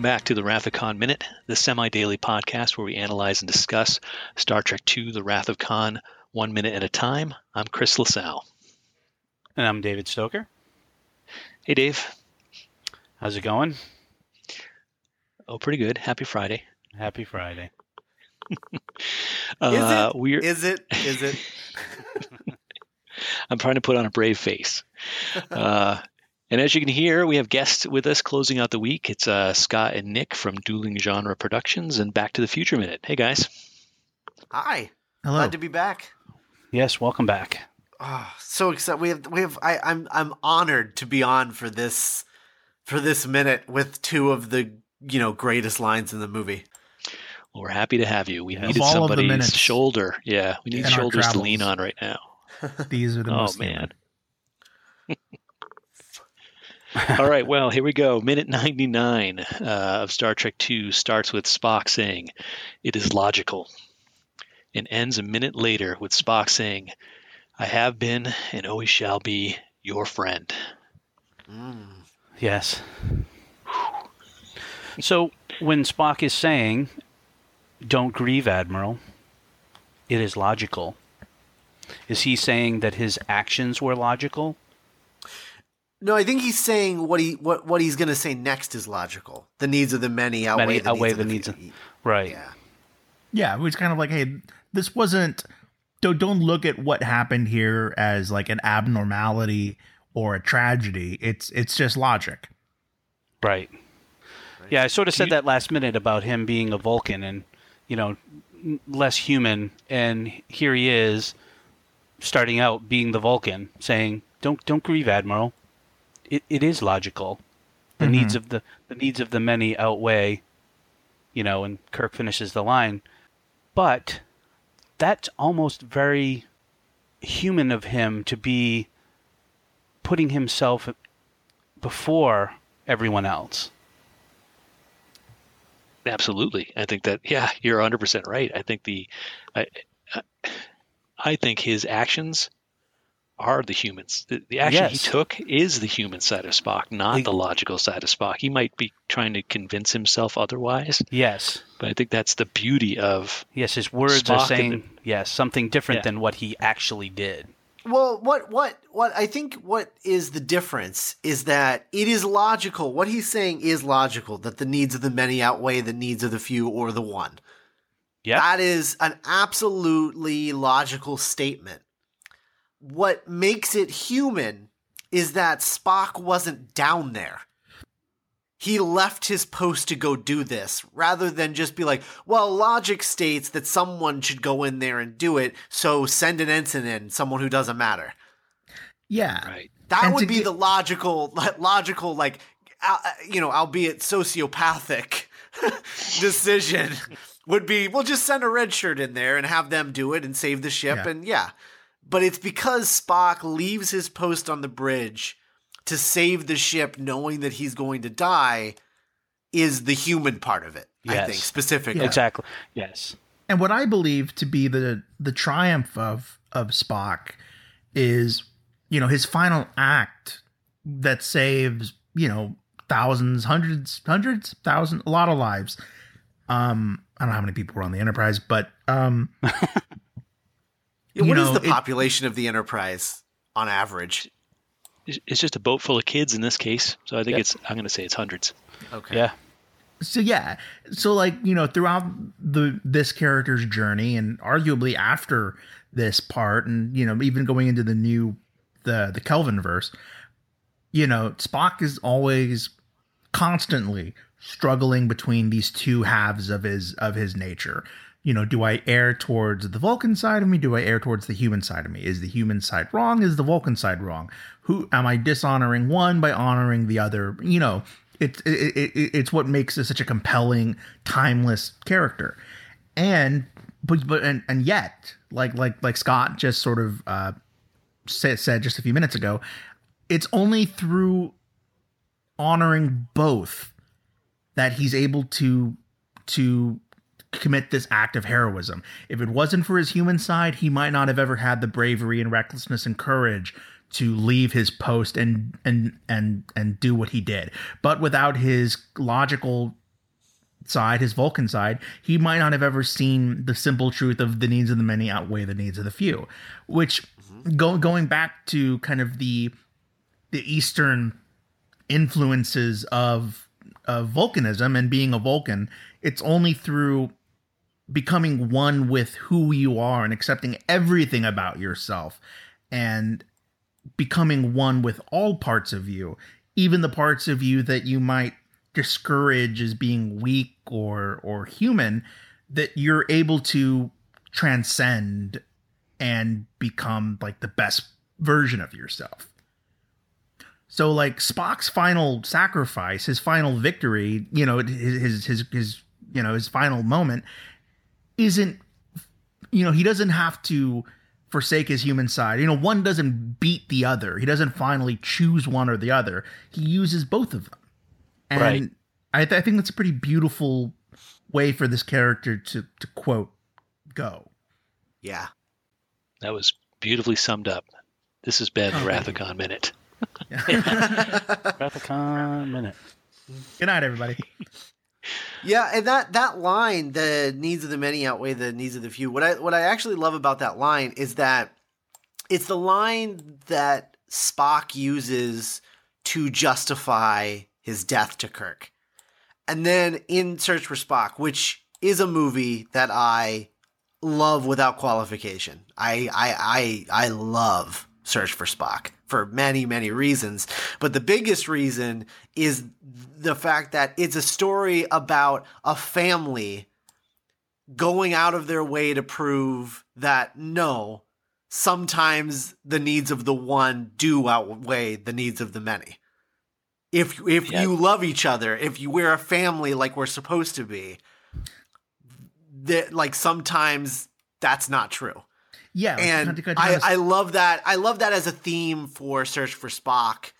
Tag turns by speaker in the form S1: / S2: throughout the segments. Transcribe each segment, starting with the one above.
S1: Welcome back to the Wrath of Khan Minute, the semi daily podcast where we analyze and discuss Star Trek II The Wrath of Khan one minute at a time. I'm Chris LaSalle.
S2: And I'm David Stoker.
S1: Hey, Dave.
S2: How's it going?
S1: Oh, pretty good. Happy Friday.
S2: Happy Friday.
S1: uh,
S3: Is it?
S1: We're,
S3: Is it? Is it?
S1: I'm trying to put on a brave face. Uh, and as you can hear, we have guests with us closing out the week. It's uh, Scott and Nick from Dueling Genre Productions and Back to the Future Minute. Hey, guys.
S3: Hi.
S4: Hello.
S3: Glad to be back.
S2: Yes, welcome back.
S3: Oh, so excited. We have we have I, I'm I'm honored to be on for this for this minute with two of the you know greatest lines in the movie.
S1: Well, we're happy to have you. We
S2: Of
S1: needed
S4: all of the
S1: somebody's
S4: minutes
S1: shoulder. Yeah, we need
S4: in
S1: shoulders to lean on right now.
S4: These are the
S1: Oh,
S4: most
S1: man. All right, well, here we go. Minute 99 uh, of Star Trek II starts with Spock saying, It is logical, and ends a minute later with Spock saying, I have been and always shall be your friend.
S3: Mm.
S2: Yes. So when Spock is saying, "Don't grieve, Admiral," it is logical. Is he saying that his actions were logical?
S3: No, I think he's saying what he what what he's going to say next is logical. The needs of the many outweigh
S2: Many
S3: the
S2: outweigh
S3: needs
S2: the
S3: of the
S2: needs
S3: few.
S2: Right.
S3: Yeah.
S4: Yeah, it was kind of like, hey, this wasn't. Don't don't look at what happened here as like an abnormality or a tragedy. It's it's just logic.
S2: Right. Yeah, I sort of said
S1: You-
S2: that last minute about him being a Vulcan and, you know, less human, and here he is, starting out being the Vulcan, saying, "Don't don't grieve, Admiral. It it is logical. The
S4: Mhm.
S2: needs of the the needs of the many outweigh." You know, and Kirk finishes the line, but that's almost very human of him to be putting himself before everyone else.
S1: Absolutely. I think that, yeah, you're 100% right. I think the, I, I- I think his actions are the humans. The, the action
S2: Yes.
S1: he took is the human side of Spock, not
S2: He-
S1: the logical side of Spock. He might be trying to convince himself otherwise,
S2: Yes.
S1: but I think that's the beauty of
S2: Yes, his words
S1: Spock
S2: are
S1: and
S2: saying yes, something different
S1: Yeah.
S2: than what he actually did.
S3: Well, what what what I think what is the difference is that it is logical. What he's saying is logical that the needs of the many outweigh the needs of the few or the one.
S2: Yeah.
S3: That is an absolutely logical statement. What makes it human is that Spock wasn't down there. He left his post to go do this rather than just be like, well, logic states that someone should go in there and do it, so send an ensign in, someone who doesn't matter.
S4: Yeah,
S1: right.
S3: That
S4: And
S3: would be
S4: get-
S3: the logical, logical, like, uh, you know, albeit sociopathic decision would be, we'll just send a red shirt in there and have them do it and save the ship.
S4: Yeah.
S3: And yeah, but it's because Spock leaves his post on the bridge to save the ship, knowing that he's going to die, is the human part of it. I
S2: Yes.
S3: think specifically.
S4: Yeah.
S2: Exactly. Yes.
S4: and what I believe to be the the triumph of of Spock is, you know, his final act that saves, you know, thousands, hundreds, hundreds, thousands, a lot of lives. Um, I don't know how many people were on the Enterprise, but um,
S3: Yeah,
S4: You
S3: what is
S4: know,
S3: the
S4: it-
S3: population of the Enterprise on average?
S1: It's it's just a boat full of kids in this case, so I think
S2: Yep.
S1: it's. I'm going to say it's hundreds.
S3: Okay.
S2: Yeah.
S4: so yeah so like you know throughout the this character's journey and arguably after this part and you know even going into the new the the kelvin verse you know spock is always constantly struggling between these two halves of his of his nature you know do i err towards the vulcan side of me? Do i err towards the human side of me? Is the human side wrong? Is the vulcan side wrong? Who am i dishonoring one by honoring the other? You know it's it, it, it, it's what makes it such a compelling timeless character. And but but and, and yet like like like scott just sort of uh said, said just a few minutes ago it's only through honoring both that he's able to to commit this act of heroism. If it wasn't for his human side, he might not have ever had the bravery and recklessness and courage to leave his post and and and and do what he did. But without his logical side, his Vulcan side, he might not have ever seen the simple truth of the needs of the many outweigh the needs of the few. Which go, going back to kind of the the Eastern influences of of Vulcanism and being a Vulcan, it's only through becoming one with who you are and accepting everything about yourself and becoming one with all parts of you, even the parts of you that you might discourage as being weak or or human that you're able to transcend and become like the best version of yourself. So like Spock's final sacrifice, his final victory, you know, his his his, you know, his final moment isn't you know, he doesn't have to forsake his human side. You know, one doesn't beat the other. He doesn't finally choose one or the other. He uses both of them. And
S2: Right.
S4: I, th- I think that's a pretty beautiful way for this character to to quote go.
S3: Yeah.
S1: That was beautifully summed up. This has been the
S4: Oh. Wrath of
S1: Khan Minute.
S2: Wrath of Khan minute.
S4: Good night, everybody.
S3: Yeah, and that that line, the needs of the many outweigh the needs of the few. What I what I actually love about that line is that it's the line that Spock uses to justify his death to Kirk. And then in Search for Spock, which is a movie that I love without qualification. I I I I love Search for Spock for many many reasons, but the biggest reason is the fact that it's a story about a family going out of their way to prove that no, sometimes the needs of the one do outweigh the needs of the many. If if
S1: Yeah.
S3: you love each other, if you we're a family like we're supposed to be, that like sometimes that's not true.
S4: Yeah,
S3: And
S4: to- to- to
S3: I, I love that. I love that as a theme for Search for Spock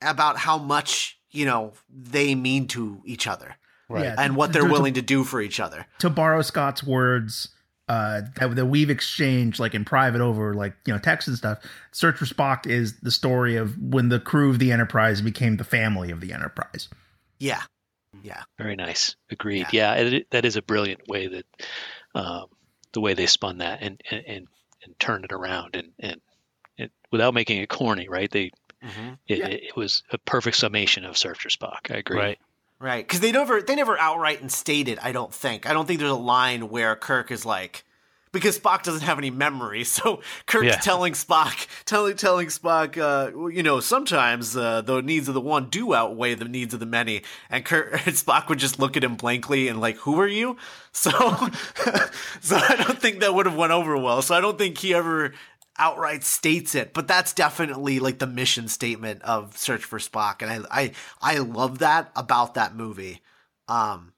S3: about how much, you know, they mean to each other
S2: Right.
S4: Yeah.
S3: and what they're
S4: to-
S3: willing to do for each other.
S4: to borrow Scott's words uh, that, that we've exchanged like in private over like you know text and stuff. Search for Spock is the story of when the crew of the Enterprise became the family of the Enterprise.
S3: Yeah.
S1: Yeah, very nice. Agreed. Yeah, it, that is a brilliant way that um, the way they spun that and and and, and turned it around and and it, without making it corny, right? They
S3: Mhm.
S1: it,
S4: Yeah.
S1: it, it was a perfect summation of Search for Spock. I agree.
S2: Right.
S3: Right. Because they never they never outright and stated. I don't think. I don't think there's a line where Kirk is like because Spock doesn't have any memory, so Kirk's
S2: Yeah.
S3: telling Spock, telling telling Spock, uh, you know, sometimes uh, the needs of the one do outweigh the needs of the many, and Kirk and Spock would just look at him blankly and like, "Who are you?" So, so I don't think that would have went over well. So I don't think he ever outright states it, but that's definitely like the mission statement of Search for Spock, and I I I love that about that movie. Um,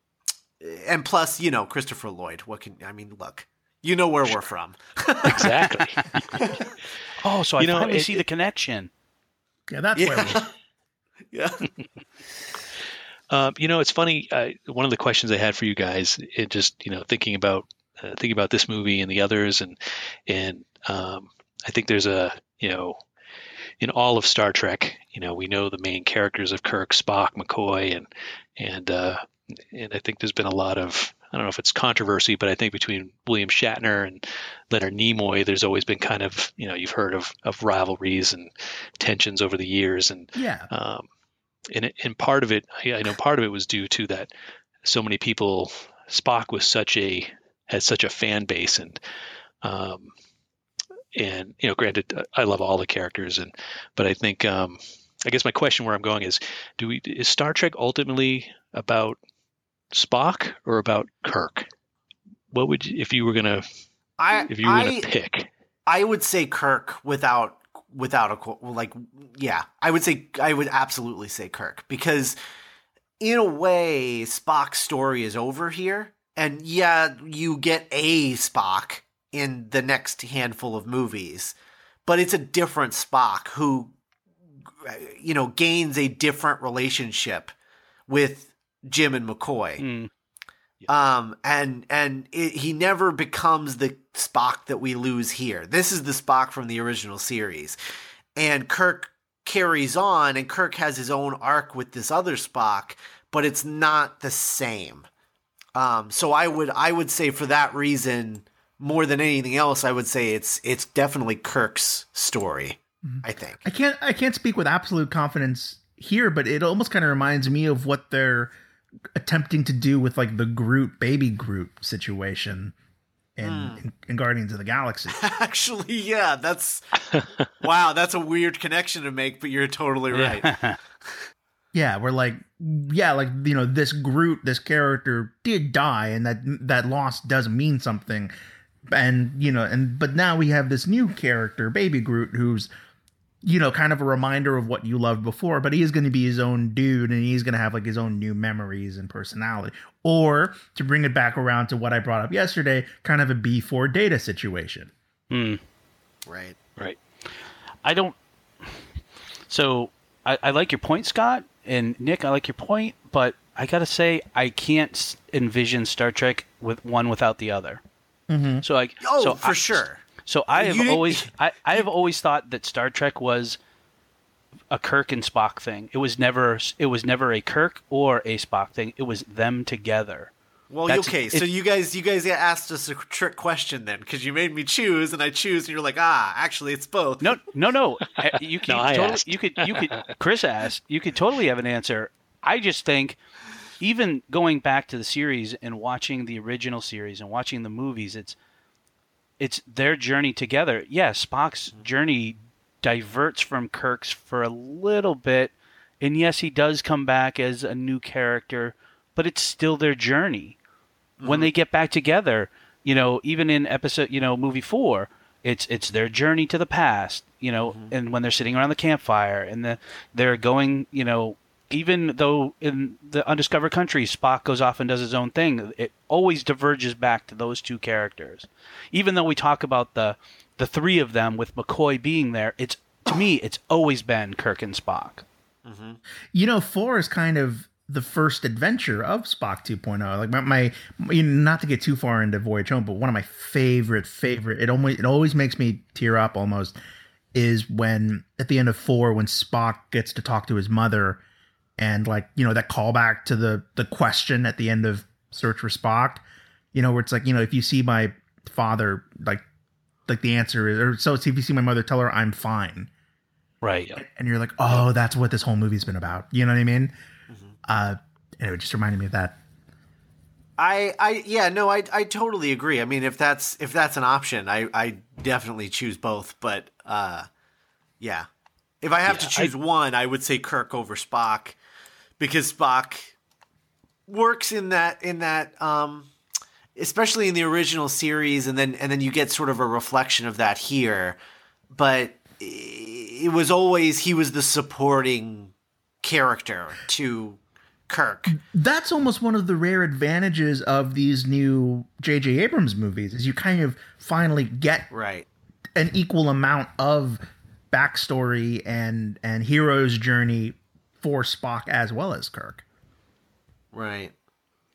S3: and plus, you know, Christopher Lloyd. What can I mean? Look, you know where we're from.
S1: Exactly.
S2: Oh, so I
S1: You know,
S2: finally
S1: it-
S2: see the connection.
S4: Yeah, that's where.
S3: Yeah,
S4: We,
S3: yeah.
S1: Um, you know, it's funny. Uh, one of the questions I had for you guys, it just you know thinking about uh, thinking about this movie and the others, and and um, I think there's a you know in all of Star Trek, you know, we know the main characters of Kirk, Spock, McCoy, and and uh, and I think there's been a lot of I don't know if it's controversy, but I think between William Shatner and Leonard Nimoy, there's always been kind of you know you've heard of of rivalries and tensions over the years, and
S4: yeah,
S1: um, and and part of it, I, know part of it was due to that so many people. Spock was such a had such a fan base, and um, and you know, granted, I love all the characters, and but I think um, I guess my question where I'm going is, do we is Star Trek ultimately about Spock or about Kirk? What would you, if you were gonna
S3: I
S1: if you were
S3: I,
S1: gonna pick?
S3: I would say Kirk without without a like yeah I would say I would absolutely say Kirk because in a way Spock's story is over here and yeah you get a Spock in the next handful of movies but it's a different Spock who you know gains a different relationship with Jim and McCoy
S2: Mm,
S3: um and and it, he never becomes the spock that we lose here this is the spock from the original series and Kirk carries on, and Kirk has his own arc with this other Spock, but it's not the same. Um, so I would I would say for that reason, more than anything else, I would say it's it's definitely Kirk's story. I think.
S4: I can't I can't speak with absolute confidence here, but it almost kind of reminds me of what they're attempting to do with like the Groot baby Groot situation in, hmm. in, in Guardians of the Galaxy.
S3: Actually, yeah, that's wow, that's a weird connection to make, but you're totally right.
S4: Yeah, we're like, yeah, like you know, this Groot, this character did die, and that that loss does mean something, and you know, and but now we have this new character, Baby Groot, who's you know, kind of a reminder of what you loved before, but he is going to be his own dude, and he's going to have like his own new memories and personality. Or to bring it back around to what I brought up yesterday, kind of a B4 data situation.
S2: Hmm.
S3: Right.
S1: Right.
S2: I don't. So I, I like your point, Scott, and Nick. I like your point, but I gotta say I can't envision Star Trek with one without the other. Mm-hmm. So like,
S3: Oh,
S2: so
S3: for
S2: I-
S3: sure.
S2: So I have always I, I have always thought that Star Trek was a Kirk and Spock thing. It was never it was never a Kirk or a Spock thing. It was them together.
S3: Well,
S2: That's-
S3: okay, so you guys, you guys asked us a trick question then, because you made me choose, and I choose, and you're like, ah, actually, it's both.
S2: No, no, no. You can
S1: no, I
S2: totally,
S1: asked.
S2: you could you could Chris asked. You could totally have an answer. I just think even going back to the series and watching the original series and watching the movies, it's it's their journey together. Yes, Spock's mm-hmm. journey diverts from Kirk's for a little bit, and yes, he does come back as a new character, but it's still their journey. When mm-hmm. they get back together, you know, even in episode, you know, movie four, it's it's their journey to the past, you know, mm-hmm. and when they're sitting around the campfire and the, they're going, you know, even though in the undiscovered country Spock goes off and does his own thing, it always diverges back to those two characters. Even though we talk about the the three of them with McCoy being there, it's to me it's always been Kirk and Spock. Mm-hmm.
S4: You know, four is kind of the first adventure of Spock 2.0. Like my, my not to get too far into Voyage Home, but one of my favorite, favorite, it always it always makes me tear up almost is when at the end of four when Spock gets to talk to his mother and like, you know, that callback to the the question at the end of Search for Spock, you know, where it's like, you know, if you see my father, like like the answer is or so it's if you see my mother, tell her I'm fine
S2: Right.
S4: and you're like, oh, that's what this whole movie's been about. You know what I mean? Uh, anyway, just reminded me of that.
S3: I, I, yeah, no, I, I totally agree. I mean, if that's if that's an option, I, I definitely choose both. But, uh, yeah, if I have to choose one, I would say Kirk over Spock, because Spock works in that in that, um, especially in the original series, and then and then you get sort of a reflection of that here. But it was always he was the supporting character to Kirk.
S4: That's almost one of the rare advantages of these new J.J. Abrams movies is you kind of finally get
S3: Right.
S4: an equal amount of backstory and and hero's journey for Spock as well as Kirk.
S3: Right.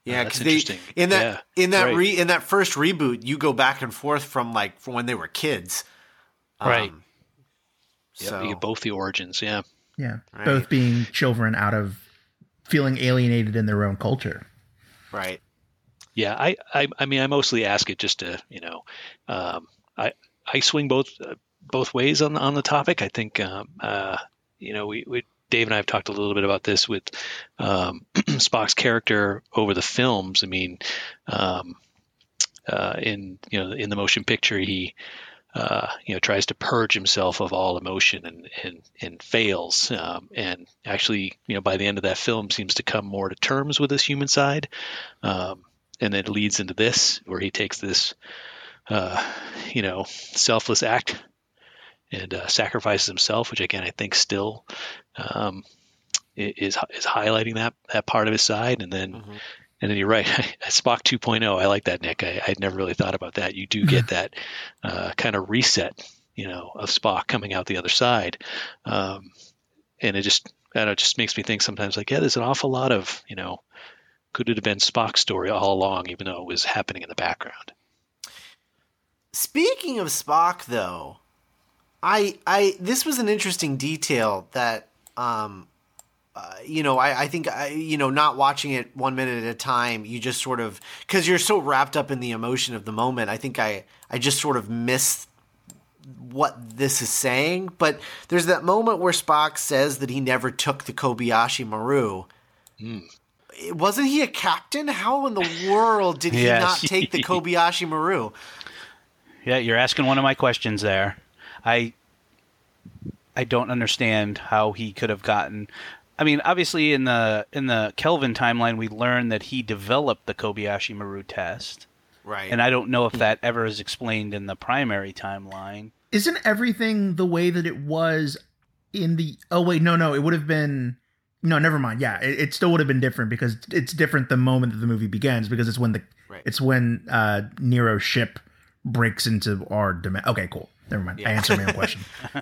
S3: Yeah,
S1: that's
S3: because they
S1: interesting.
S3: in that
S1: Yeah,
S3: in that
S1: right.
S3: re in that first reboot, you go back and forth from like from when they were kids.
S2: Right.
S3: Um,
S1: Yep,
S3: so
S1: you get both the origins. Yeah.
S4: Yeah,
S3: Right.
S4: both being children out of feeling alienated in their own culture.
S3: right.
S1: Yeah, I, I, I mean, I mostly ask it just to, you know, um, I, I swing both, uh, both ways on the on the topic. I think, um, uh, you know, we, we, Dave and I have talked a little bit about this with um, Spock's character over the films. I mean, um, uh, in you know, in the motion picture, he, uh, you know, tries to purge himself of all emotion and and and fails. Um, and actually, you know, by the end of that film, seems to come more to terms with his human side. Um, and then it leads into this where he takes this uh, you know selfless act and uh, sacrifices himself which again i think still um, is is highlighting that that part of his side. And then and then you're right spock 2.0 i like that nick. I i'd never really thought about that. You do get that uh, kind of reset you know of spock coming out the other side. Um, and it just I know, it just makes me think sometimes like yeah there's an awful lot of you know could it have been Spock's story all along, even though it was happening in the background?
S3: Speaking of Spock, though, I I this was an interesting detail that um uh, you know I I think I you know not watching it one minute at a time you just sort of cuz you're so wrapped up in the emotion of the moment I think I I just sort of miss what this is saying. But there's that moment where Spock says that he never took the Kobayashi Maru. Wasn't he a captain? How in the world did he
S2: Yes.
S3: not take the Kobayashi Maru?
S2: Yeah, you're asking one of my questions there. I I don't understand how he could have gotten I mean, obviously in the in the Kelvin timeline we learned that he developed the Kobayashi Maru test.
S3: right
S2: And I don't know if that ever is explained in the primary timeline.
S4: Isn't everything the way that it was in the? Oh wait, no, no, it would have been. No, never mind. Yeah, it, it still would have been different because it's different the moment that the movie begins because it's when the
S3: Right.
S4: it's when uh Nero's ship breaks into our dimension. Okay, cool. Never mind. I answered my own question.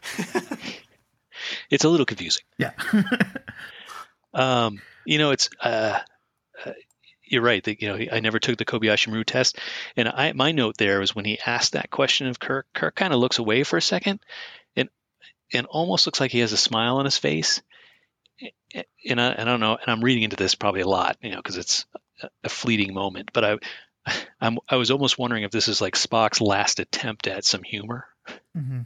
S1: It's a little confusing.
S4: Yeah.
S1: Um, you know, it's uh, uh, you're right. That you know, I never took the Kobayashi Maru test, and I my note there was when he asked that question of Kirk. Kirk kind of looks away for a second, and and almost looks like he has a smile on his face. And I, I don't know, and I'm reading into this probably a lot, you know, because it's a- a fleeting moment. But I, I'm I was almost wondering if this is like Spock's last attempt at some humor.
S4: Hmm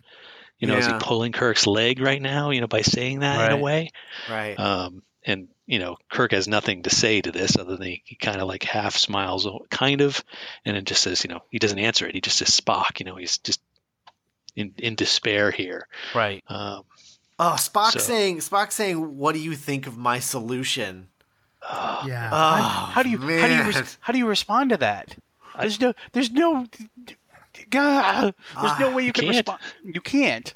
S1: You know, is he pulling Kirk's leg right now? You know, by saying that in a way.
S3: right
S1: Um, and you know, Kirk has nothing to say to this other than he, he kind of like half smiles, kind of, and then just says, you know, he doesn't answer it. He just says Spock. You know, he's just in in despair here.
S2: Right.
S1: Um,
S3: Oh, Spock
S1: So-
S3: saying Spock saying, "What do you think of my solution?"
S4: Yeah.
S3: Oh,
S2: how do you how do you res- how do you respond to that? There's no there's no God, there's no ah, way you can
S1: can't.
S2: respond. You can't.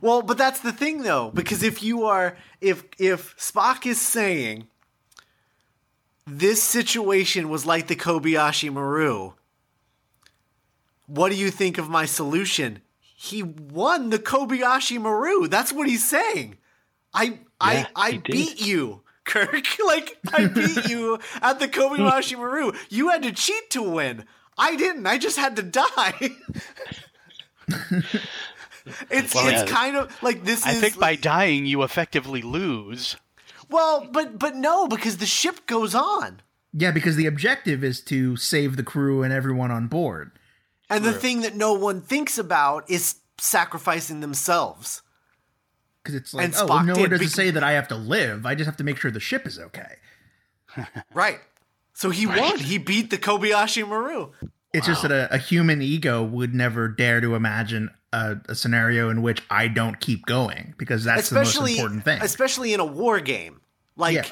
S3: Well, but that's the thing though, because if you are if if Spock is saying this situation was like the Kobayashi Maru, what do you think of my solution? He won the Kobayashi Maru. That's what he's saying. I
S1: Yeah,
S3: I I
S1: did.
S3: beat you, Kirk. like I beat you at the Kobayashi Maru. You had to cheat to win. I didn't. I just had to die. it's
S1: Well,
S3: it's
S1: yeah.
S3: kind of like this
S2: I
S3: is
S2: think by dying you effectively lose.
S3: well, but but no, because the ship goes on.
S4: yeah, because the objective is to save the crew and everyone on board.
S3: And the thing that no one thinks about is sacrificing themselves.
S4: Because it's like,
S3: And
S4: oh,
S3: Spock
S4: nowhere
S3: did,
S4: does it
S3: bec-
S4: say that I have to live. I just have to make sure the ship is okay.
S3: Right. So he won. He beat the Kobayashi Maru.
S4: It's just that a, a human ego would never dare to imagine a, a scenario in which I don't keep going because that's the
S3: especially
S4: most important thing.
S3: especially in a war game. Like
S4: Yeah.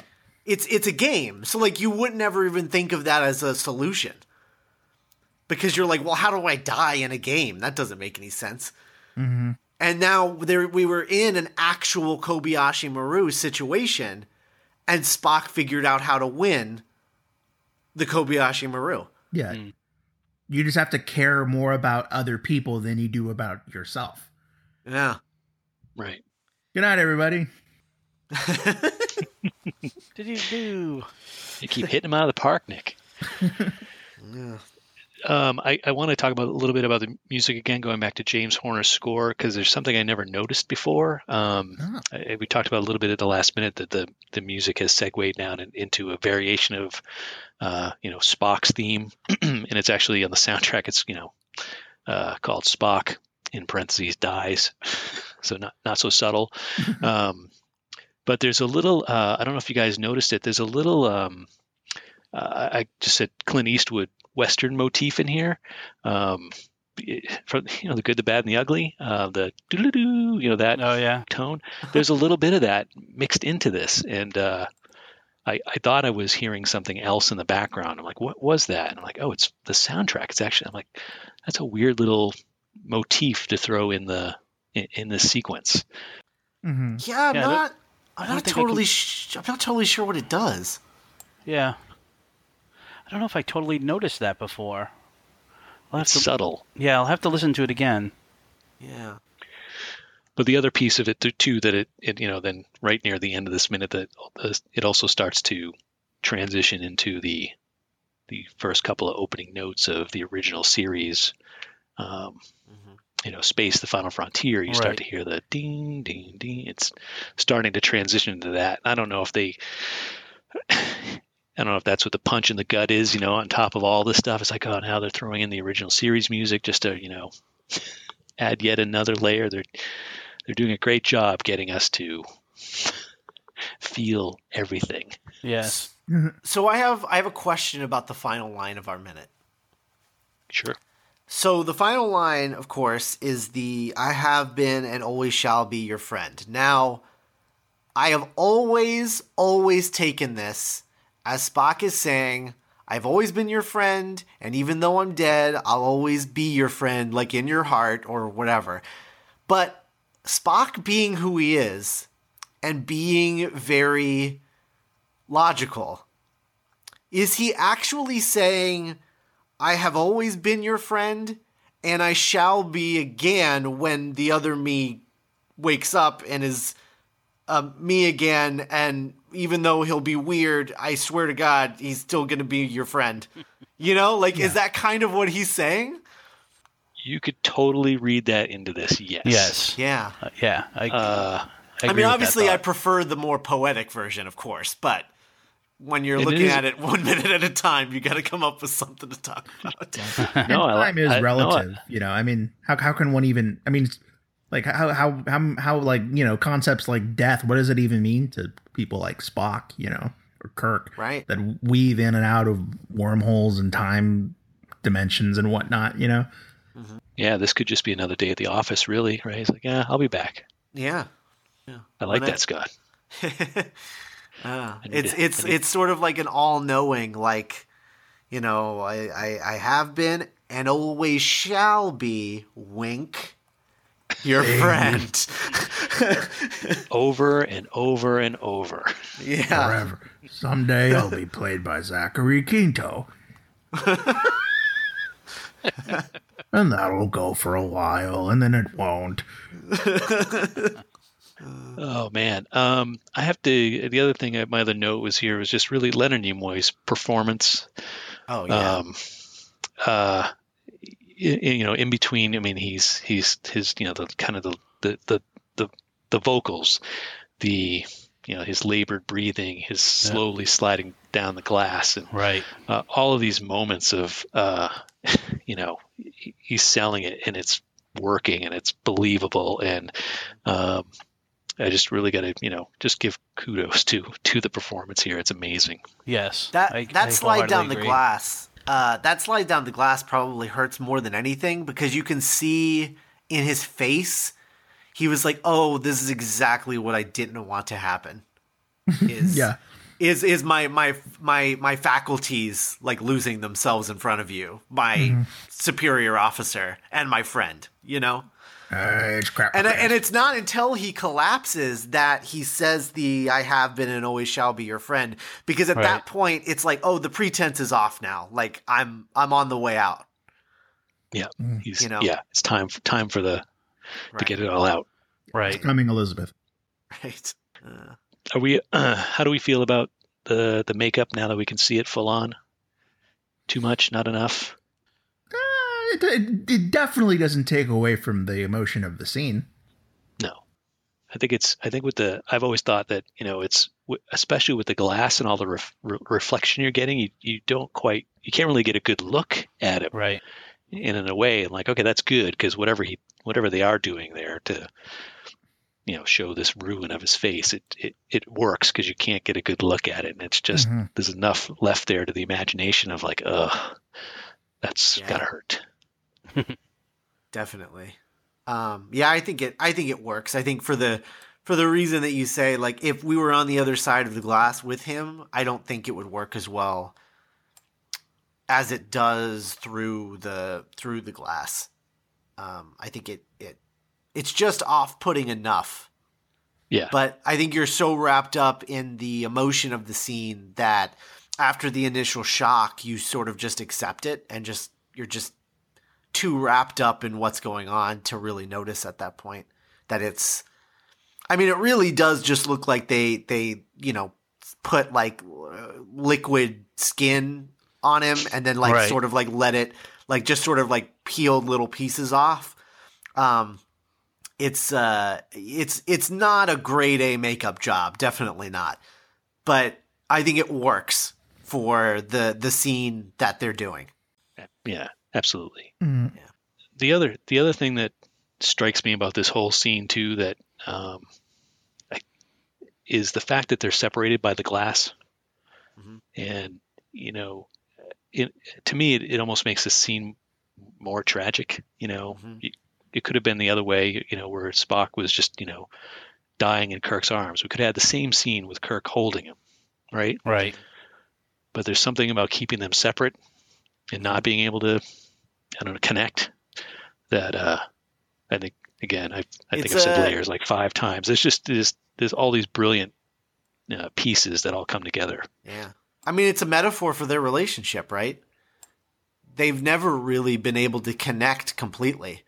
S3: it's it's a game. So like you would never even think of that as a solution. Because you're like, well, how do I die in a game? That doesn't make any sense.
S4: Mm-hmm.
S3: And now there we were in an actual Kobayashi Maru situation, and Spock figured out how to win the Kobayashi Maru.
S4: yeah.
S3: Hmm.
S4: You just have to care more about other people than you do about yourself.
S3: Yeah.
S1: right.
S4: Good night, everybody.
S2: Did you do?
S1: You keep hitting him out of the park, Nick.
S3: yeah.
S1: Um, I, I want to talk about a little bit about the music again, going back to James Horner's score because there's something I never noticed before. Um,
S4: Oh.
S1: I, we talked about a little bit at the last minute that the the music has segued down in, into a variation of, uh, you know, Spock's theme, and it's actually on the soundtrack. It's you know, uh, called Spock in parentheses dies, so not not so subtle. um, but there's a little. Uh, I don't know if you guys noticed it. There's a little. Um, uh, I just said Clint Eastwood Western motif in here. Um, from you know the good, the bad, and the ugly. Uh, the doo doo you know that
S2: Oh yeah.
S1: tone. There's a little bit of that mixed into this, and uh, I, I thought I was hearing something else in the background. I'm like, what was that? And I'm like, oh, it's the soundtrack. It's actually. I'm like, that's a weird little motif to throw in the in, in this sequence.
S4: hmm
S3: Yeah, I'm
S2: Yeah, don't- I
S3: I'm
S2: don't
S3: not
S2: think I
S3: totally
S2: can-
S3: sh- I'm not totally sure what it does.
S2: Yeah. I don't know if I totally noticed that before. I'll
S1: It's
S2: to,
S1: subtle.
S2: yeah, I'll have to listen to it again.
S3: Yeah.
S1: But the other piece of it too, too that it, it you know then right near the end of this minute that it also starts to transition into the the first couple of opening notes of the original series. Um, you know, Space: The Final Frontier, you start to hear the ding, ding, ding. It's starting to transition into that. I don't know if they. I don't know if that's what the punch in the gut is, you know, on top of all this stuff. It's like, oh, now they're throwing in the original series music just to, you know, add yet another layer. They're they're doing a great job getting us to feel everything.
S2: Yes. Mm-hmm.
S3: So I have I have a question about the final line of our minute.
S1: Sure.
S3: So the final line, of course, is the I have been and always shall be your friend. Now, I have always, always taken this as Spock is saying, I've always been your friend, and even though I'm dead, I'll always be your friend, like in your heart or whatever. But Spock being who he is and being very logical, is he actually saying, I have always been your friend, and I shall be again when the other me wakes up and is uh, me again. And even though he'll be weird, I swear to God, he's still going to be your friend. You know, like, is that kind of what he's saying?
S1: You could totally read that into this. Yes.
S2: Yes.
S3: Yeah.
S2: Uh, yeah. I,
S1: Uh,
S2: I,
S3: I, mean, obviously, I prefer the more poetic version, of course, but. When you're
S1: It
S3: looking
S1: is-
S3: at it one minute at a time, you got to come up with something to talk about.
S1: no, I,
S4: time is
S1: I- no, I-
S4: relative. you know, I mean, how how can one even? I mean, it's like how how how how like you know concepts like death. What does it even mean to people like Spock? You know, or Kirk,
S3: Right.
S4: That weave in and out of wormholes and time dimensions and whatnot. You know,
S1: yeah, this could just be another day at the office, really, right? He's like, yeah, I'll be back.
S3: Yeah.
S1: I like
S3: When
S1: that, Scott.
S3: Ah,
S1: I need
S3: it's
S1: to-
S3: it's
S1: need-
S3: it's sort of like an all-knowing, like you know, I, I I have been and always shall be. Wink, your friend.
S1: Over and over and over.
S3: yeah,
S4: forever. Someday I'll be played by Zachary Quinto. and that'll go for a while, and then it won't.
S1: Oh man, um, I have to. The other thing, my other note was here was just really Leonard Nimoy's performance.
S3: oh yeah,
S1: Um, uh, y- you know, in between. I mean, he's he's his you know the kind of the the the the, the vocals, the you know his labored breathing, his slowly sliding down the glass, and
S2: Right.
S1: uh, all of these moments of uh, you know he's selling it and it's working and it's believable and um, I just really got to you know just give kudos to to the performance here. It's amazing.
S2: Yes.
S3: that
S2: I-
S3: that
S2: I
S3: slide down the glass. Uh, that slide down the glass probably hurts more than anything because you can see in his face, he was like, "Oh, this is exactly what I didn't want to happen." Is
S4: Yeah.
S3: is is my my my my faculties like losing themselves in front of you my superior officer and my friend you know
S4: Uh, it's crap.
S3: and and it's not until he collapses that he says the i have been and always shall be your friend because at
S2: Right.
S3: that point it's like oh the pretense is off now like i'm i'm on the way out
S1: Yeah, he's
S3: You know?
S1: yeah. It's time for time for the to get it all out.
S2: Right.
S4: coming, Elizabeth.
S3: right uh,
S1: Are we? Uh, how do we feel about the the makeup now that we can see it full on? Too much? Not enough?
S4: It, it, it definitely doesn't take away from the emotion of the scene.
S1: No. I think it's. I think with the. I've always thought that you know it's especially with the glass and all the ref, re- reflection you're getting. You you don't quite. You can't really get a good look at it.
S2: Right.
S1: And in a way, I'm like, okay, that's good because whatever he whatever they are doing there to you know show this ruin of his face, it it, it works because you can't get a good look at it, and it's just
S4: Mhm.
S1: there's enough left there to the imagination of like, ugh, that's
S3: Yeah.
S1: gotta hurt.
S3: Definitely. Um yeah i think it i think it works. I think for the for the reason that you say like if we were on the other side of the glass with him i don't think it would work as well as it does through the through the glass. Um i think it it it's just off-putting enough.
S1: Yeah.
S3: but i think you're so wrapped up in the emotion of the scene that after the initial shock you sort of just accept it and just you're just too wrapped up in what's going on to really notice at that point that it's I mean it really does just look like they they you know put like liquid skin on him and then like
S2: Right.
S3: sort of like let it like just sort of like peeled little pieces off Um, it's uh, it's it's not a grade A makeup job, definitely not. But I think it works for the the scene that they're doing.
S1: Yeah, absolutely.
S4: Mm.
S1: The other the other thing that strikes me about this whole scene too that um, I, is the fact that they're separated by the glass,
S3: Mhm.
S1: and you know, it, to me it, it almost makes the scene more tragic. You know,
S3: Mhm.
S1: it, it could have been the other way. You know, where Spock was just you know dying in Kirk's arms. We could have had the same scene with Kirk holding him, right?
S2: Right.
S1: But there's something about keeping them separate and not being able to, I don't know, connect. That uh, I think again, I I think
S3: It's
S1: I've said
S3: a-
S1: layers like five times. There's just there's there's all these brilliant uh, pieces that all come together.
S3: Yeah. I mean, it's a metaphor for their relationship, right? They've never really been able to connect completely.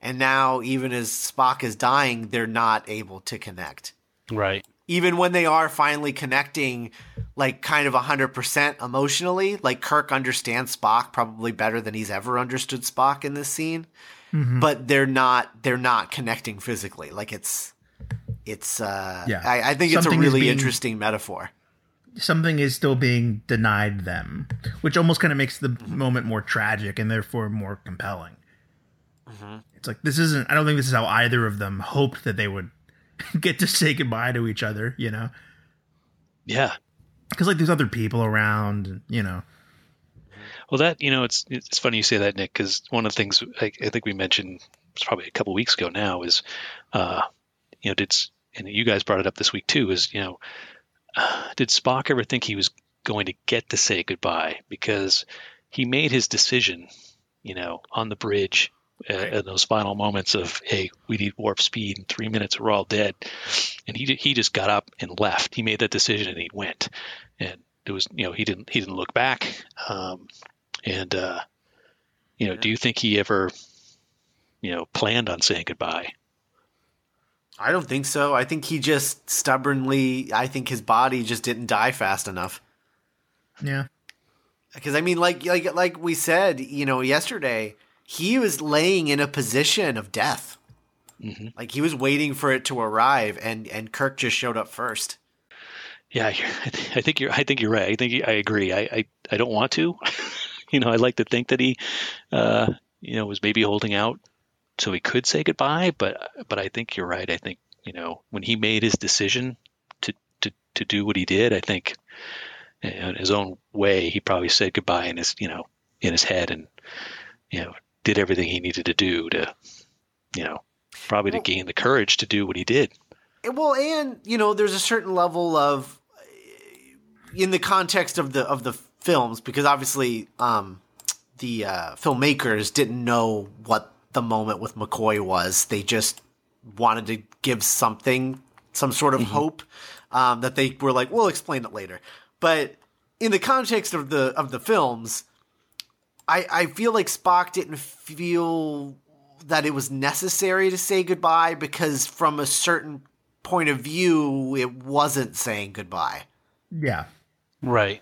S3: And now, even as Spock is dying, they're not able to connect.
S2: Right.
S3: Even when they are finally connecting, like kind of 100% emotionally, like Kirk understands Spock probably better than he's ever understood Spock in this scene.
S4: Mhm.
S3: But they're not they're not connecting physically. Like it's it's uh
S4: Yeah.
S3: I, I think it's a really
S4: being-
S3: interesting metaphor.
S4: something is still being denied them, which almost kind of makes the moment more tragic and therefore more compelling. It's like this isn't. I don't think this is how either of them hoped that they would get to say goodbye to each other. You know,
S1: Yeah.
S4: because like there's other people around. and, You know,
S1: Well, that you know, it's it's funny you say that, Nick, because one of the things I, I think we mentioned probably a couple weeks ago now is, uh, you know, did and you guys brought it up this week too is you know, uh, did Spock ever think he was going to get to say goodbye because he made his decision, you know, on the bridge. Uh, in those final moments of hey we need warp speed in three minutes we're all dead and he he just got up and left he made that decision and he went and it was you know he didn't he didn't look back um, and uh, you know, do you think he ever, you know, planned on saying goodbye?
S3: I don't think so. I think he just stubbornly. I think his body just didn't die fast enough.
S4: yeah,
S3: Because I mean, like like like we said, you know, yesterday, he was laying in a position of death.
S1: hmm
S3: Like he was waiting for it to arrive, and and Kirk just showed up first.
S1: Yeah, I I think you're. I think you're right. I think I agree. I I, I don't want to. you know, I like to think that he, uh, you know, was maybe holding out so he could say goodbye. But but I think you're right. I think you know when he made his decision to to to do what he did, I think in his own way, he probably said goodbye in his you know in his head and you know did everything he needed to do to you know probably
S3: Well-
S1: to gain the courage to do what he did.
S3: Well, and you know, there's a certain level of in the context of the of the films because obviously um, the uh, filmmakers didn't know what the moment with McCoy was. They just wanted to give something, some sort of hope um, that they were like, "We'll explain it later." But in the context of the of the films, I I feel like Spock didn't feel that it was necessary to say goodbye because from a certain point of view, it wasn't saying goodbye
S4: yeah.
S2: Right.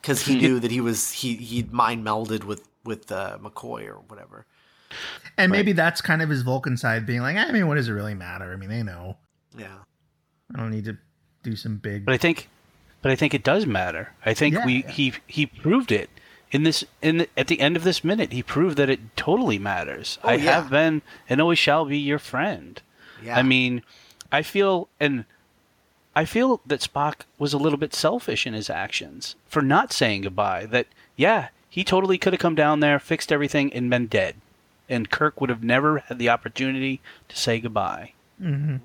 S3: because he knew that he was he he'd mind melded with with uh, McCoy or whatever.
S4: And maybe that's kind of his Vulcan side being like, I mean, what does it really matter? I mean, they know.
S3: Yeah,
S4: I don't need to do some big.
S2: But I think, but I think it does matter. I think
S4: Yeah.
S2: we he he proved it in this in the, at the end of this minute. He proved that it totally matters.
S3: Oh,
S2: I
S3: yeah.
S2: have been and always shall be your friend.
S3: yeah.
S2: I mean, I feel and I feel that Spock was a little bit selfish in his actions for not saying goodbye. That yeah, he totally could have come down there, fixed everything, and been dead, and Kirk would have never had the opportunity to say goodbye.
S4: Mm-hmm.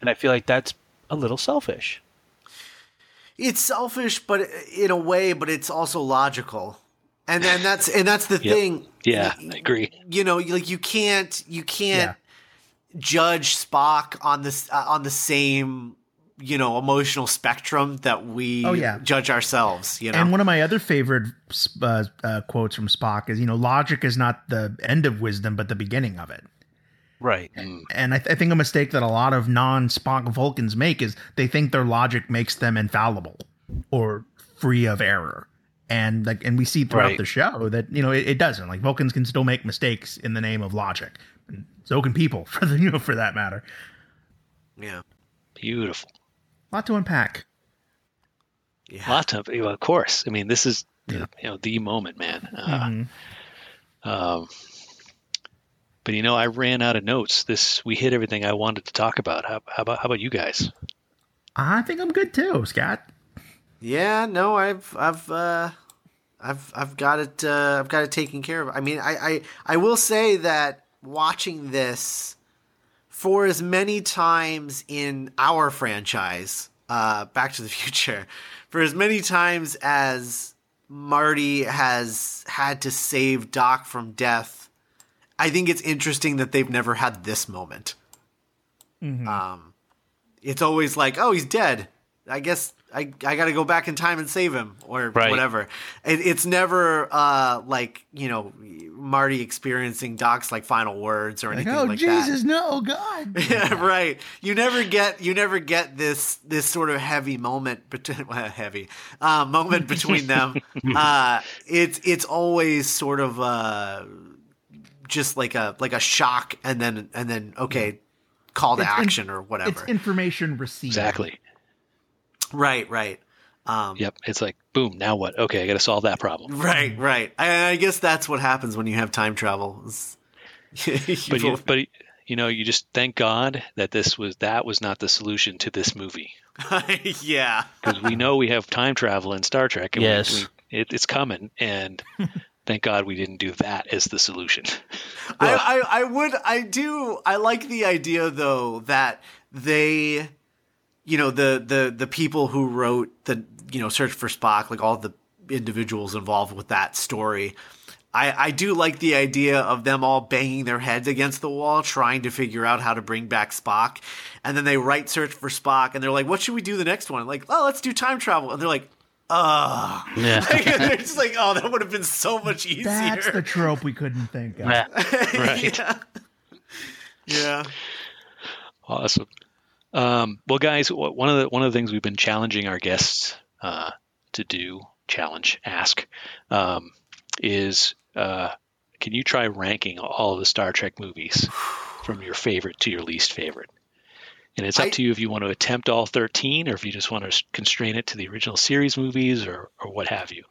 S2: And I feel like that's a little selfish.
S3: It's selfish, but in a way, but it's also logical. And then that's and that's the
S1: Yep.
S3: thing.
S1: Yeah, I agree.
S3: You know, like you can't you can't judge Spock on this uh, on the same you know emotional spectrum that we
S4: Oh, yeah.
S3: judge ourselves. You know,
S4: And one of my other favorite uh, uh, quotes from Spock is, you know, logic is not the end of wisdom, but the beginning of it.
S2: Right.
S4: And I, th- I think a mistake that a lot of non Spock Vulcans make is they think their logic makes them infallible or free of error. and like and we see throughout
S2: Right.
S4: the show that you know it, it doesn't like Vulcans can still make mistakes in the name of logic, and so can people for the you know for that matter.
S3: Yeah.
S1: Beautiful.
S4: A lot to unpack.
S3: Yeah.
S1: Lot of, well, of course. I mean, this is
S4: Yeah.
S1: you know the moment, man. Uh,
S4: Mhm.
S1: um, but you know, I ran out of notes. This we hit everything I wanted to talk about. How, how about how about you guys?
S4: I think I'm good too, Scott.
S3: Yeah, no, I've I've uh I've I've got it uh I've got it taken care of. I mean, I I I will say that watching this for as many times in our franchise, uh Back to the Future, for as many times as Marty has had to save Doc from death, I think it's interesting that they've never had this moment. Um, it's always like, oh, he's dead. I guess I I got to go back in time and save him or
S2: Right.
S3: whatever. It, it's never uh like you know Marty experiencing Doc's like final words or anything Like,
S4: oh
S3: like
S4: Jesus, no, God.
S3: that. Yeah, right. You never get you never get this this sort of heavy moment between well, heavy uh, moment between them. uh, it's it's always sort of uh just like a like a shock and then and then okay call to
S4: It's in-
S3: action or whatever.
S4: It's information received.
S1: Exactly.
S3: Right, right. Um,
S1: Yep. It's like, boom. Now what? Okay, I got to solve that problem.
S3: Right, right. I, I guess that's what happens when you have time travel. is-
S1: But
S3: you
S1: you, but you know, you just thank God that this was that was not the solution to this movie
S3: yeah.
S1: because we know we have time travel in Star Trek. And we-
S2: Yes.
S1: we, it, it's coming, and thank God we didn't do that as the solution.
S3: I, I, I would, I do, I like the idea though that they, you know, the, the, the people who wrote the, you know, Search for Spock, like all the individuals involved with that story. I, I do like the idea of them all banging their heads against the wall trying to figure out how to bring back Spock. And then they write Search for Spock and they're like, what should we do the next one? Like, oh, let's do time travel. And they're like, uh
S2: Yeah.
S3: they're just like, oh, that would have been so much easier.
S4: That's the trope we couldn't think of.
S2: Yeah.
S1: Right.
S3: yeah. yeah.
S1: Awesome. Um, well, guys, one of the one of the things we've been challenging our guests uh, to do, challenge, ask, um, is uh, can you try ranking all of the Star Trek movies from your favorite to your least favorite? And it's up
S3: I-
S1: to you if you want to attempt all 13 or if you just want to constrain it to the original series movies or, or what have you.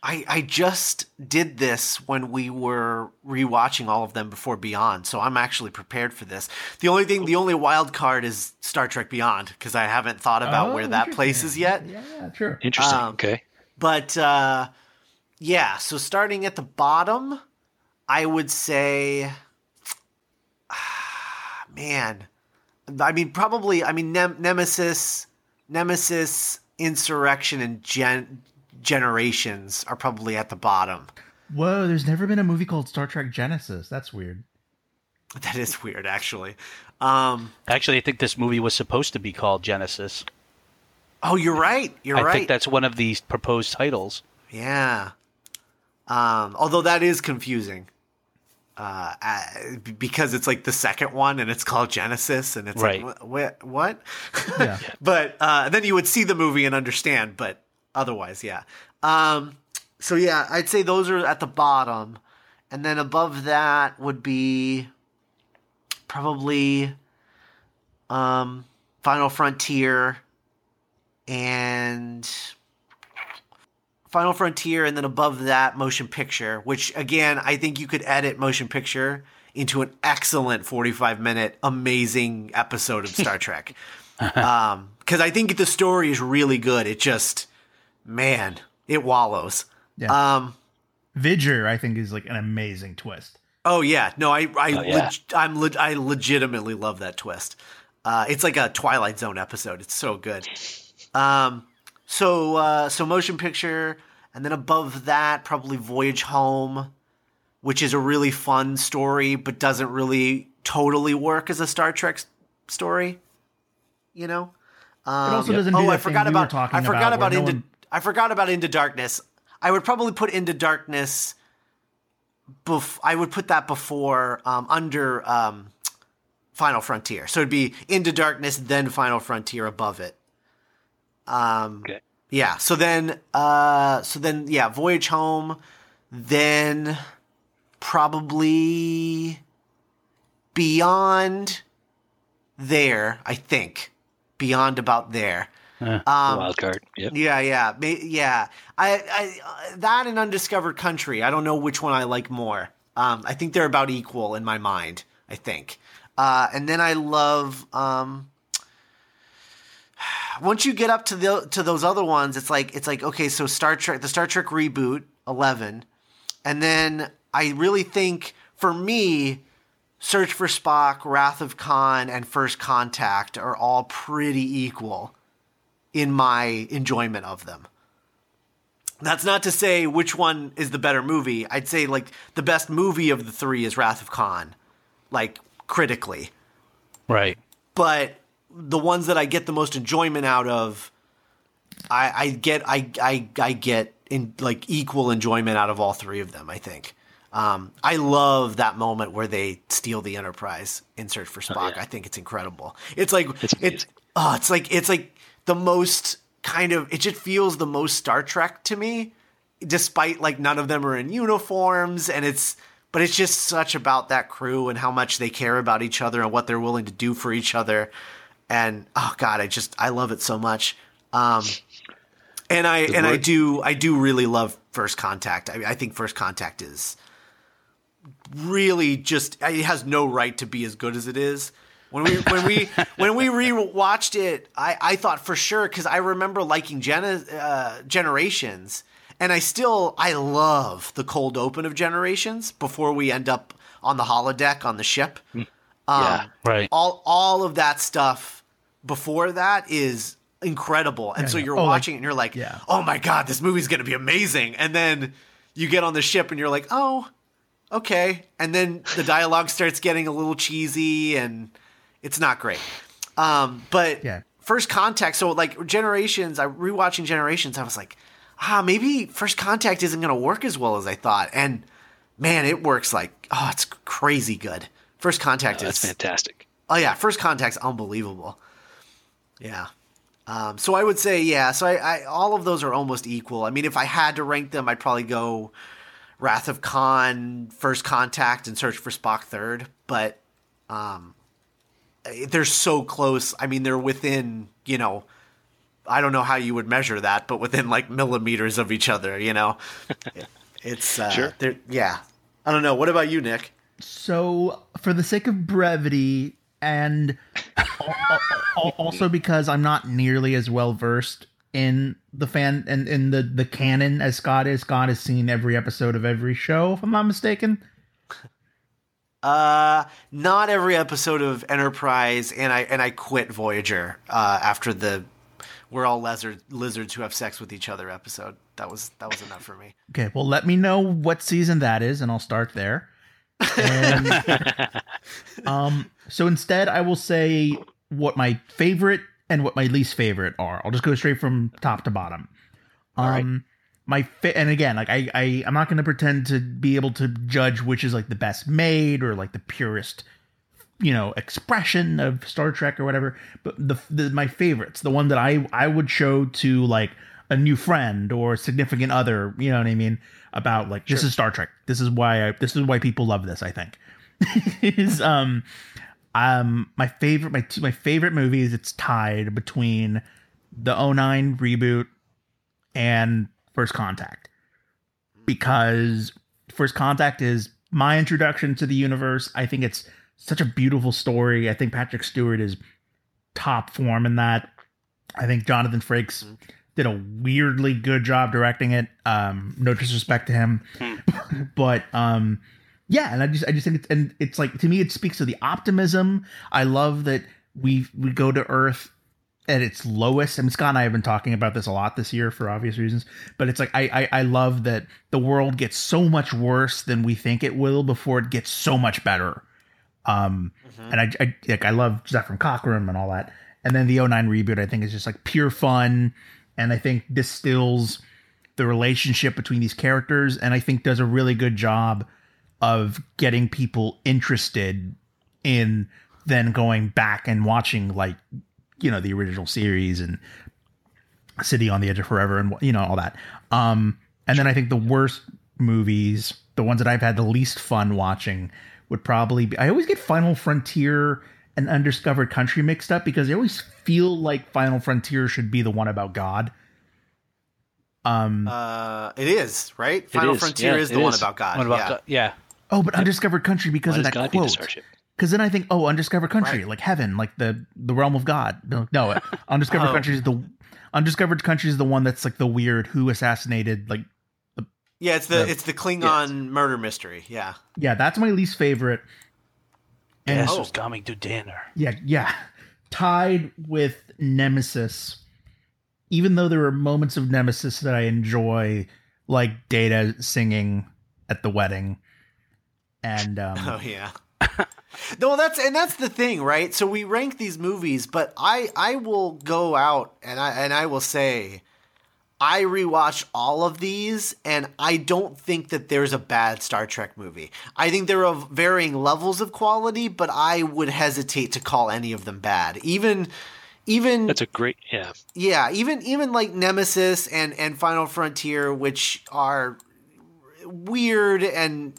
S3: I, I just did this when we were rewatching all of them before Beyond, so I'm actually prepared for this. The only thing, the only wild card is Star Trek Beyond because I haven't thought about
S4: Oh,
S3: where that
S4: interesting.
S3: place is yet.
S4: Yeah, yeah, sure.
S1: Interesting.
S3: Um,
S1: okay.
S3: But uh, yeah, so starting at the bottom, I would say, man, I mean, probably, I mean, Nem- Nemesis, Nemesis, Insurrection, and Gen- Generations are probably at the bottom.
S4: Whoa, there's never been a movie called Star Trek Genesis. That's weird.
S3: That is weird, actually. Um,
S2: Actually, I think this movie was supposed to be called Genesis.
S3: oh, you're right. You're
S2: I
S3: right.
S2: I think that's one of the proposed titles.
S3: Yeah. Um, although that is confusing. Uh, uh, because it's like the second one and it's called Genesis and it's
S2: Right.
S3: like, what? what?
S4: Yeah.
S3: but uh, then you would see the movie and understand, but otherwise, yeah. Um, so yeah, I'd say those are at the bottom. And then above that would be probably um, Final Frontier and Final Frontier, and then above that, Motion Picture, which again, I think you could edit Motion Picture into an excellent 45 minute, amazing episode of Star Trek. um, because I think the story is really good. It just, man, it wallows.
S4: Yeah.
S3: Um,
S4: V'Ger, I think, is like an amazing twist.
S3: Oh yeah, no, I I
S1: Oh, yeah.
S3: leg- I'm leg- I legitimately love that twist. Uh, it's like a Twilight Zone episode. It's so good. Um, so uh, so motion picture, and then above that probably Voyage Home, which is a really fun story, but doesn't really totally work as a Star Trek story. You know. Um,
S4: It also doesn't do
S3: oh,
S4: that
S3: I forgot about. I forgot
S4: about
S3: about
S4: where no
S3: into.
S4: one-
S3: I forgot about Into Darkness. I would probably put Into Darkness. Bef- I would put that before um, under um, Final Frontier. So it'd be Into Darkness, then Final Frontier above it. Um,
S1: Okay.
S3: yeah. So then, uh, so then, yeah, Voyage Home. Then probably beyond there. I think beyond about there.
S2: Eh,
S3: Um,
S1: Wild card. Yep.
S3: Yeah, yeah, yeah. I, I uh, that and Undiscovered Country. I don't know which one I like more. Um, I think they're about equal in my mind. I think. Uh, and then I love. Um, once you get up to the to those other ones, it's like it's like okay, so Star Trek, the Star Trek reboot, Eleven, and then I really think for me, Search for Spock, Wrath of Khan, and First Contact are all pretty equal in my enjoyment of them. That's not to say which one is the better movie. I'd say like the best movie of the three is Wrath of Khan, like critically.
S2: Right.
S3: But the ones that I get the most enjoyment out of, I, I get I, I I get in like equal enjoyment out of all three of them. I think. Um, I love that moment where they steal the Enterprise in search for Spock.
S1: yeah.
S3: I think it's incredible. It's like
S1: It's
S3: it's oh, it's like it's like the most kind of it just feels the most Star Trek to me, despite like none of them are in uniforms and it's but it's just such about that crew and how much they care about each other and what they're willing to do for each other. And oh god, I just I love it so much. Um and I and I do I do really love First Contact. I, I think First Contact is really just it has no right to be as good as it is. When we when we when we rewatched it, I, I thought for sure because I remember liking Gen- uh, Generations, and I still I love the cold open of Generations before we end up on the holodeck on the ship. Um,
S1: Yeah.
S2: Right.
S3: all all of that stuff before that is incredible. And
S4: Yeah,
S3: so you're
S4: Oh,
S3: watching it and you're like,
S4: yeah.
S3: "Oh my god, this movie's going to be amazing." And then you get on the ship and you're like, "Oh, okay." And then the dialogue starts getting a little cheesy and it's not great. Um, but
S4: Yeah.
S3: First Contact, so like Generations, I rewatching Generations, I was like, "Ah, maybe First Contact isn't going to work as well as I thought." And man, it works like, oh, it's crazy good. First Contact
S1: That's
S3: is
S1: fantastic.
S3: Oh yeah, first contact's unbelievable. Yeah. Um, so I would say yeah. So I, I all of those are almost equal. I mean, if I had to rank them, I'd probably go Wrath of Khan, First Contact, and Search for Spock third. But um, they're so close. I mean, they're within you know. I don't know how you would measure that, but within like millimeters of each other. You know, it's uh,
S1: Sure.
S3: Yeah. I don't know. What about you, Nick?
S4: So, for the sake of brevity, and al- al- al- also because I'm not nearly as well versed in the fan and in the the canon as Scott is, Scott has seen every episode of every show, if I'm not mistaken.
S3: Uh, not every episode of Enterprise, and I and I quit Voyager uh, after the "We're all lizard, lizards who have sex with each other" episode. That was that was enough for me.
S4: Okay, well, let me know what season that is, and I'll start there. And, um, so instead, I will say what my favorite and what my least favorite are. I'll just go straight from top to bottom. Um,
S1: All right.
S4: my fa- and again, like I, I, I'm not going to pretend to be able to judge which is like the best made or like the purest, you know, expression of Star Trek or whatever. But the, the my favorites, the one that I, I would show to like a new friend or significant other, you know what I mean? About like this is Star Trek. This is why I, this is why people love this. I think is um um my favorite my two my favorite movies. It's tied between the 09 reboot and First Contact because First Contact is my introduction to the universe. I think it's such a beautiful story. I think Patrick Stewart is top form in that. I think Jonathan Frakes did a weirdly good job directing it. Um, no disrespect to him, but um, yeah, and I just I just think it's and it's like to me it speaks to the optimism. I love that we we go to Earth at its lowest. I mean, Scott and I have been talking about this a lot this year for obvious reasons, but it's like I, I I love that the world gets so much worse than we think it will before it gets so much better. Um, and I, I like I love Zefram Cochrane and all that. And then the 09 reboot, I think, is just like pure fun, and I think distills the relationship between these characters, and I think does a really good job of getting people interested in then going back and watching like you know the original series and City on the Edge of Forever and you know all that. Um, and then I think the worst movies, the ones that I've had the least fun watching, would probably be. I always get Final Frontier and Undiscovered Country mixed up because they always feel like Final Frontier should be the one about God. Um.
S3: Uh, it is right. Final
S1: is.
S3: Frontier
S1: Yeah,
S3: is
S1: it
S3: the one about God.
S2: What about
S3: yeah.
S2: the- yeah.
S4: oh, but Undiscovered Country because
S1: Why
S4: of that
S1: God
S4: quote. Because then I think, oh, undiscovered country,
S3: Right.
S4: like heaven, like the the realm of God. No, no undiscovered
S3: Oh.
S4: country is the undiscovered country is the one that's like the weird who assassinated. Like, The,
S3: Yeah, it's the
S4: The-
S3: it's the Klingon murder mystery. Yeah.
S4: yeah, that's my least favorite. And
S2: This
S3: Oh.
S2: was coming to dinner.
S4: yeah, yeah, tied with Nemesis. Even though there are moments of Nemesis that I enjoy, like Data singing at the wedding, and um,
S3: Oh yeah. no, that's and that's the thing, right? So we rank these movies, but I I will go out and I and I will say I rewatched all of these and I don't think that there's a bad Star Trek movie. I think they're of varying levels of quality, but I would hesitate to call any of them bad. Even even
S1: That's a great, yeah.
S3: yeah, even even like Nemesis and and Final Frontier, which are weird and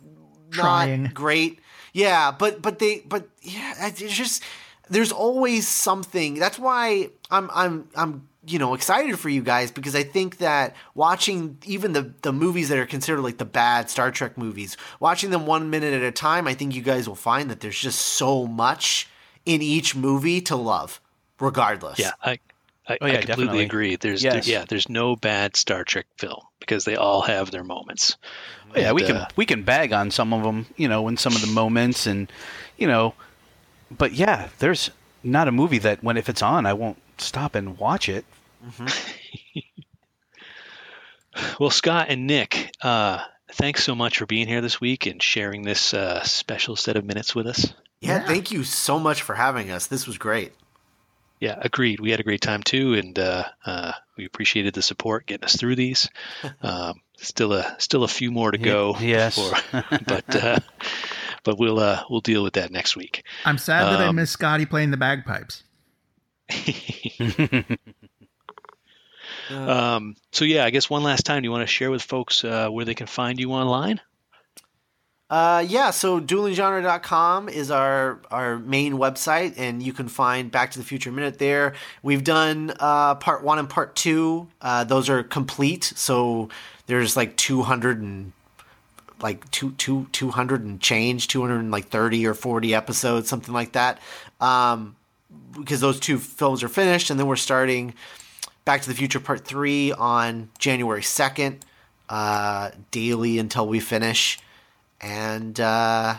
S4: Trying.
S3: not great. Yeah, but but they but yeah, it's just there's always something. That's why I'm I'm I'm you know excited for you guys because I think that watching even the the movies that are considered like the bad Star Trek movies, watching them one minute at a time, I think you guys will find that there's just so much in each movie to love, regardless.
S1: Yeah, I, I,
S2: Oh, yeah,
S1: I completely
S2: definitely.
S1: agree. There's
S2: Yes.
S1: yeah, there's no bad Star Trek film because they all have their moments.
S2: Oh, yeah, we
S1: And,
S2: can
S1: uh,
S2: we can bag on some of them, you know, in some of the moments, and you know, but yeah, there's not a movie that when if it's on, I won't stop and watch it.
S1: Well, Scott and Nick, uh, thanks so much for being here this week and sharing this uh, special set of minutes with us.
S3: Yeah,
S4: Yeah.
S3: thank you so much for having us. This was great.
S1: Yeah, agreed. We had a great time too, and uh, uh, we appreciated the support getting us through these. Um, still a still a few more to go.
S2: yes.
S1: before- but uh, but we'll uh, we'll deal with that next week.
S4: I'm sad that I
S1: Um,
S4: miss Scotty playing the bagpipes.
S1: Um, so yeah, I guess one last time, do you want to share with folks uh, where they can find you online?
S3: Uh, yeah, so duelinggenre.com is our, our main website, and you can find Back to the Future Minute there. We've done uh, part one and part two. Uh, those are complete, so there's like 200 and like two, two, 200 and change, 200 and like 30 or 40 episodes, something like that. Um, because those two films are finished, and then we're starting Back to the Future Part 3 on January 2nd, uh, daily until we finish. And uh,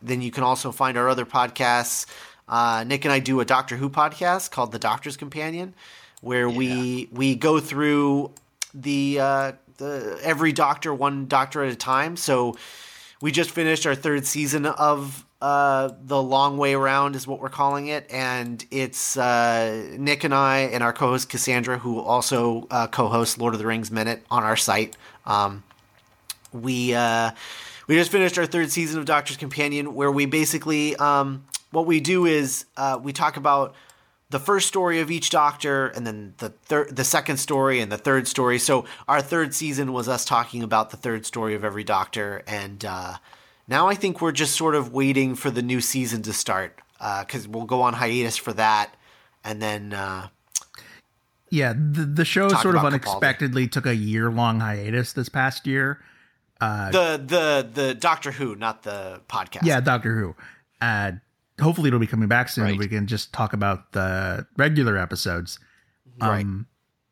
S3: then you can also find our other podcasts. Uh, Nick and I do a Doctor Who podcast called The Doctor's Companion, where we we go through the uh, the every Doctor one Doctor at a time. So we just finished our third season of uh, the Long Way Around, is what we're calling it, and it's uh, Nick and I and our co-host Cassandra, who also uh, co-hosts Lord of the Rings Minute on our site. Um, we uh, we just finished our third season of Doctor's Companion, where we basically um, what we do is uh, we talk about the first story of each Doctor, and then the third, the second story, and the third story. So our third season was us talking about the third story of every Doctor, and uh, now I think we're just sort of waiting for the new season to start because we'll go on hiatus for that, and then. Uh,
S4: Yeah, the, the show sort of
S3: about Capaldi.
S4: unexpectedly took a year long hiatus this past year.
S3: the the the Doctor Who, not the podcast.
S4: Yeah, Doctor Who. Uh, hopefully, it'll be coming back soon.
S1: Right.
S4: We can just talk about the regular episodes.
S3: right.
S4: Um,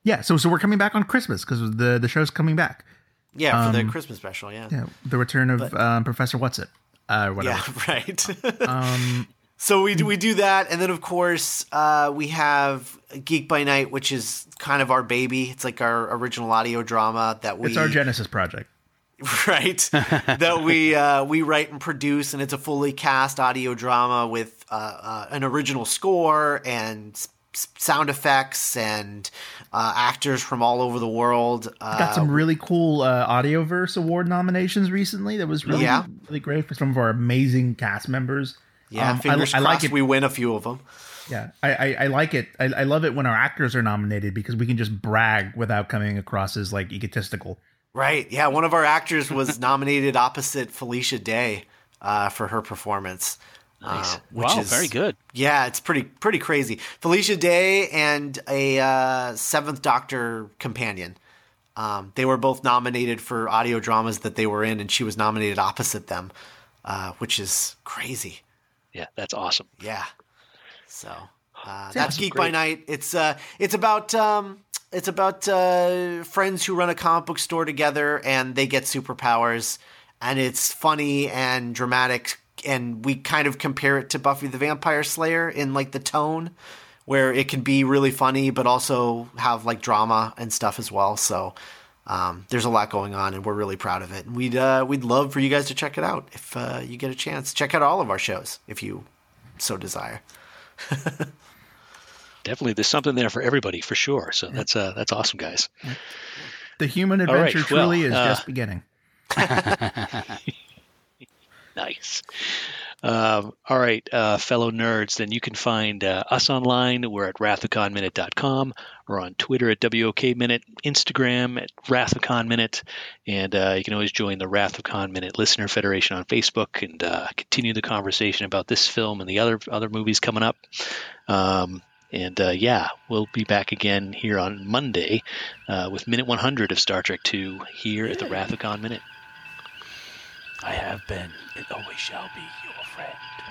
S4: yeah, so so we're coming back on Christmas because the the show's coming back.
S3: Yeah, for the
S4: um,
S3: Christmas special. Yeah,
S4: Yeah, the return of um, Professor What's It. Uh, whatever.
S3: yeah, right.
S4: Um,
S3: so we do we do that, and then of course uh, we have Geek by Night, which is kind of our baby. It's like our original audio drama that we
S4: it's our Genesis project.
S3: right that we uh, we write and produce, and it's a fully cast audio drama with uh, uh, an original score and sound effects and uh, actors from all over the world. Uh,
S4: Got some really cool uh, Audioverse Award nominations recently. That was really
S3: Yeah.
S4: really great for some of our amazing cast members.
S3: yeah,
S4: Um, I-
S3: fingers
S4: I,
S3: crossed
S4: like it.
S3: we win a few of them.
S4: Yeah, I, I, I like it. I, I love it when our actors are nominated because we can just brag without coming across as like egotistical.
S3: Right. Yeah. One of our actors was nominated opposite Felicia Day uh, for her performance.
S1: Nice.
S3: Uh, which
S2: wow,
S3: is
S2: very good.
S3: Yeah, it's pretty pretty crazy. Felicia Day and a uh, Seventh Doctor companion. Um, they were both nominated for audio dramas that they were in, and she was nominated opposite them, uh, which is crazy.
S1: Yeah, that's awesome.
S3: Yeah. So uh, that's Geek by. Night. It's uh, it's about um, it's about uh, friends who run a comic book store together, and they get superpowers, and it's funny and dramatic, and we kind of compare it to Buffy the Vampire Slayer in like the tone, where it can be really funny, but also have like drama and stuff as well. So. Um, there's a lot going on, and we're really proud of it. And we'd uh, we'd love for you guys to check it out if uh, you get a chance. Check out all of our shows if you so desire.
S1: Definitely, there's something there for everybody for sure. So that's uh, that's awesome, guys.
S4: The human adventure
S1: well,
S4: truly is
S1: uh,
S4: just beginning.
S1: Nice. Um, all right, uh, fellow nerds, then you can find uh, us online. We're at wrathofkhanminute.com or on Twitter at WOK Minute, Instagram at WrathofKhanMinute, and uh, you can always join the Wrath of Khan Minute Listener Federation on Facebook and uh, continue the conversation about this film and the other other movies coming up. Um, and uh, yeah, we'll be back again here on Monday uh, with Minute 100 of Star Trek II here at the Wrath of Khan Minute.
S2: I have been and always shall be your friend.